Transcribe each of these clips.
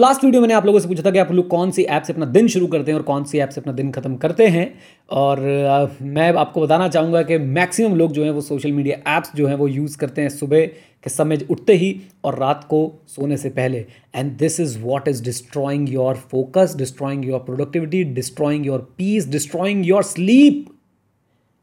Last video मैंने आप लोगों से पूछा था कि आप लोग कौन सी ऐप से अपना दिन शुरू करते हैं और कौन सी ऐप से अपना दिन खत्म करते हैं? और मैं आपको बताना चाहूँगा कि मैक्सिमम लोग जो हैं वो सोशल मीडिया ऐप्स जो हैं वो यूज़ करते हैं सुबह के समय उठते ही और रात को सोने से पहले। And this is what is destroying your focus destroying your productivity destroying your peace destroying your sleep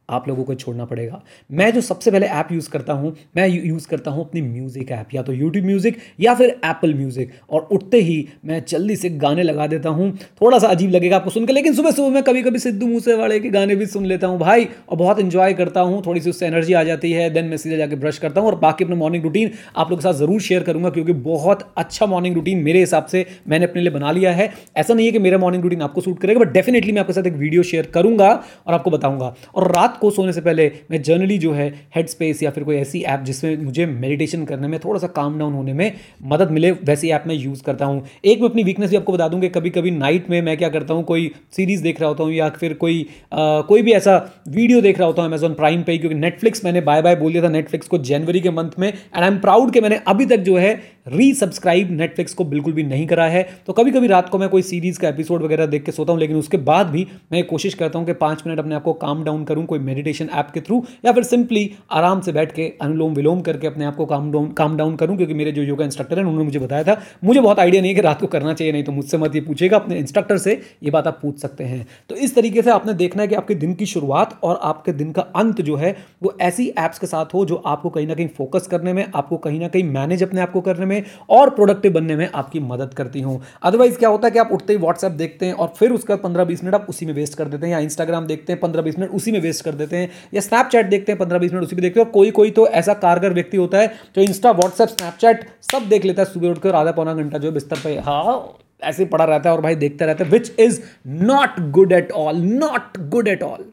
आप लोगों को छोड़ना पड़ेगा। मैं जो सबसे पहले ऐप यूज़ करता हूँ, मैं यूज़ करता हूँ अपनी म्यूज़िक ऐप या तो यूट्यूब म्यूज़िक या फिर एप्पल म्यूज़िक और उठते ही मैं जल्दी से गाने लगा देता हूँ। थोड़ा सा अजीब लगेगा आपको सुनकर, लेकिन सुबह सुबह मैं कभी कभी सिद्धू मूसे वाले के गाने भी सुन लेता हूँ भाई और बहुत इंजॉय करता हूँ। थोड़ी सी उससे एनर्जी आ जाती है देन मैं सीधे जाकर ब्रश करता हूँ। और बाकी अपना मॉर्निंग रूटीन आप लोग के साथ ज़रूर शेयर करूँगा, क्योंकि बहुत अच्छा मॉर्निंग रूटीन मेरे हिसाब से मैंने अपने लिए बना लिया है। ऐसा नहीं है कि मेरा मॉर्निंग रूटीन आपको सूट करेगा बट डेफिनेटली मैं आपके साथ एक वीडियो शेयर करूँगा और आपको बताऊँगा। और रात को सोने से पहले मैं जर्नली जो है हेड स्पेस या फिर कोई ऐसी ऐप जिसमें मुझे मेडिटेशन करने में थोड़ा सा काम डाउन होने में मदद मिले वैसी ऐप मैं यूज़ करता हूँ। एक मैं अपनी वीकनेस भी आपको बता दूँ कि कभी कभी नाइट में मैं क्या करता हूँ कोई सीरीज़ देख रहा होता हूँ या फिर कोई आ, कोई भी ऐसा वीडियो देख रहा होता हूँ अमेजोन प्राइम पे क्योंकि नेटफ्लिक्स मैंने बाय बाय बोल दिया था नेटफ्लिक्स को जनवरी के मंथ में एंड आई एम प्राउड कि मैंने अभी तक जो है रीसब्सक्राइब नेटफ्लिक्स को बिल्कुल भी नहीं करा है। तो कभी कभी रात को मैं कोई सीरीज़ का एपिसोड वगैरह देख के सोता हूँ, लेकिन उसके बाद भी मैं कोशिश करता हूँ कि पाँच मिनट अपने आप को काम डाउन करूँ, कोई मेडिटेशन ऐप के थ्रू या फिर सिंपली आराम से बैठ के अनुलोम विलोम करके अपने आप को काम डाउन काम डाउन करूँ, क्योंकि मेरे जो योगा इंस्ट्रक्टर हैं, उन्होंने मुझे बताया था, मुझे बहुत आइडिया नहीं है कि रात को करना चाहिए, नहीं तो मुझसे मत ये पूछेगा अपने इंस्ट्रक्टर से, ये बात आप पूछ सकते हैं। तो इस तरीके से आपने देखना है कि आपके दिन की शुरुआत और आपके दिन का अंत जो है, वो ऐसी ऐप्स के साथ हो जो आपको कहीं ना कहीं फोकस करने में, आपको कहीं ना कहीं मैनेज अपने आप को करने में और प्रोडक्टिव बनने में आपकी मदद करती हूँ। अदरवाइज़ क्या होता है कि आप उठते ही व्हाट्सएप देखते हैं और फिर उसका पंद्रह बीस मिनट आप उसी में वेस्ट कर देते हैं या इंस्टाग्राम देखते हैं, पंद्रह बीस मिनट उसी में वेस्ट कर देते हैं या स्नैपचैट देखते हैं, पंद्रह बीस मिनट उसी में देखते हैं। और कोई कोई तो ऐसा कारगर व्यक्ति होता है जो इंस्टा व्हाट्सएप स्नैपचैट सब देख लेता है सुबह उठकर आधा पौना घंटा जो बिस्तर पर हाँ ऐसे पड़ा रहता है और भाई देखता रहता है which is not good at all not good at all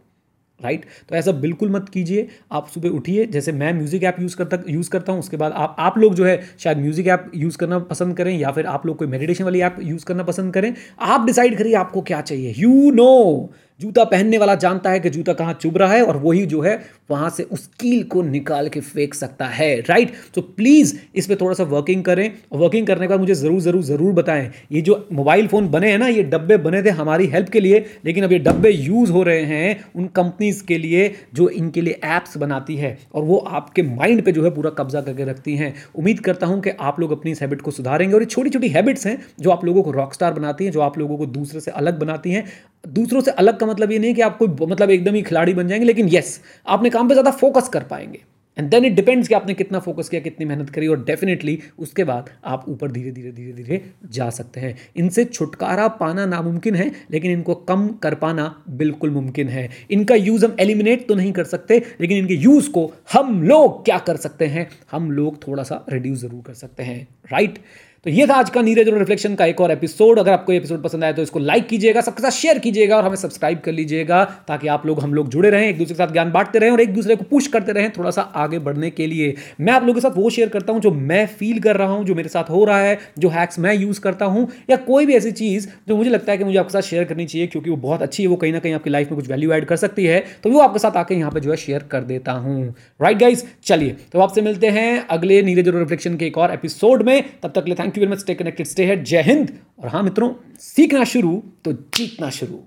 right? तो ऐसा बिल्कुल मत कीजिए। आप सुबह उठिए, जैसे मैं म्यूज़िक ऐप यूज़ करता यूज़ करता हूँ, उसके बाद आप आप लोग जो है, शायद म्यूज़िक ऐप यूज़ करना पसंद करें या फिर आप लोग कोई मेडिटेशन वाली ऐप यूज़ करना पसंद करें। आप डिसाइड करिए आपको क्या चाहिए। यू नो जूता पहनने वाला जानता है कि जूता कहाँ चुभ रहा है और वही जो है वहाँ से उस कील को निकाल के फेंक सकता है राइट तो प्लीज़ इस पर थोड़ा सा वर्किंग करें। और वर्किंग करने के बाद मुझे ज़रूर ज़रूर ज़रूर बताएँ। ये जो मोबाइल फ़ोन बने हैं ना, ये डब्बे बने थे हमारी हेल्प के लिए, लेकिन अब ये डब्बे यूज़ हो रहे हैं उन कंपनीज़ के लिए जो इनके लिए ऐप्स बनाती है और वो आपके माइंड पर जो है पूरा कब्जा करके रखती हैं। उम्मीद करता हूँ कि आप लोग अपनी इस हैबिट को सुधारेंगे और ये छोटी छोटी हैबिट्स हैं जो आप लोगों को रॉक स्टार बनाती हैं, जो आप लोगों को दूसरे से अलग बनाती हैं। दूसरों से अलग का मतलब ये नहीं कि आप कोई मतलब एकदम ही खिलाड़ी बन जाएँगे, लेकिन यस आपने काम पे ज़्यादा फोकस कर पाएँगे। एंड देन इट डिपेंड्स कि आपने कितना फोकस किया, कितनी मेहनत करी और डेफिनेटली उसके बाद आप ऊपर धीरे धीरे धीरे धीरे जा सकते हैं। इनसे छुटकारा पाना नामुमकिन है, लेकिन इनको कम कर पाना बिल्कुल मुमकिन है। इनका यूज़ हम एलिमिनेट तो नहीं कर सकते, लेकिन इनके यूज़ को हम लोग क्या कर सकते हैं? हम लोग थोड़ा सा रिड्यूस ज़रूर कर सकते हैं। राइट तो ये था आज का नीरज और रिफ्लेक्शन का एक और एपिसोड अगर आपको एपिसोड पसंद आया तो इसको लाइक कीजिएगा, सबके साथ शेयर कीजिएगा और हमें सब्सक्राइब कर लीजिएगा ताकि आप लोग, हम लोग जुड़े रहें, एक दूसरे के साथ ज्ञान बांटते रहें और एक दूसरे को पुश करते रहें थोड़ा सा आगे बढ़ने के लिए। मैं आप लोगों के साथ वो शेयर करता हूँ जो मैं फील कर रहा हूँ, जो मेरे साथ हो रहा है, जो हैक्स मैं यूज़ करता हूँ, या कोई भी ऐसी चीज़ जो मुझे लगता है कि मुझे आपके साथ शेयर करनी चाहिए क्योंकि वो बहुत अच्छी है, वो कहीं ना कहीं आपकी लाइफ में कुछ वैल्यू ऐड कर सकती है तो वो आपके साथ आके यहाँ पर जो है शेयर कर देता हूँ। राइट गाइज़ चलिए तो आपसे मिलते हैं अगले नीरज और रिफ्लेक्शन के एक और एपिसोड में। तब तक ले thank you very much stay connected stay है। जय हिंद। और हाँ मित्रों, सीखना शुरू तो जीतना शुरू।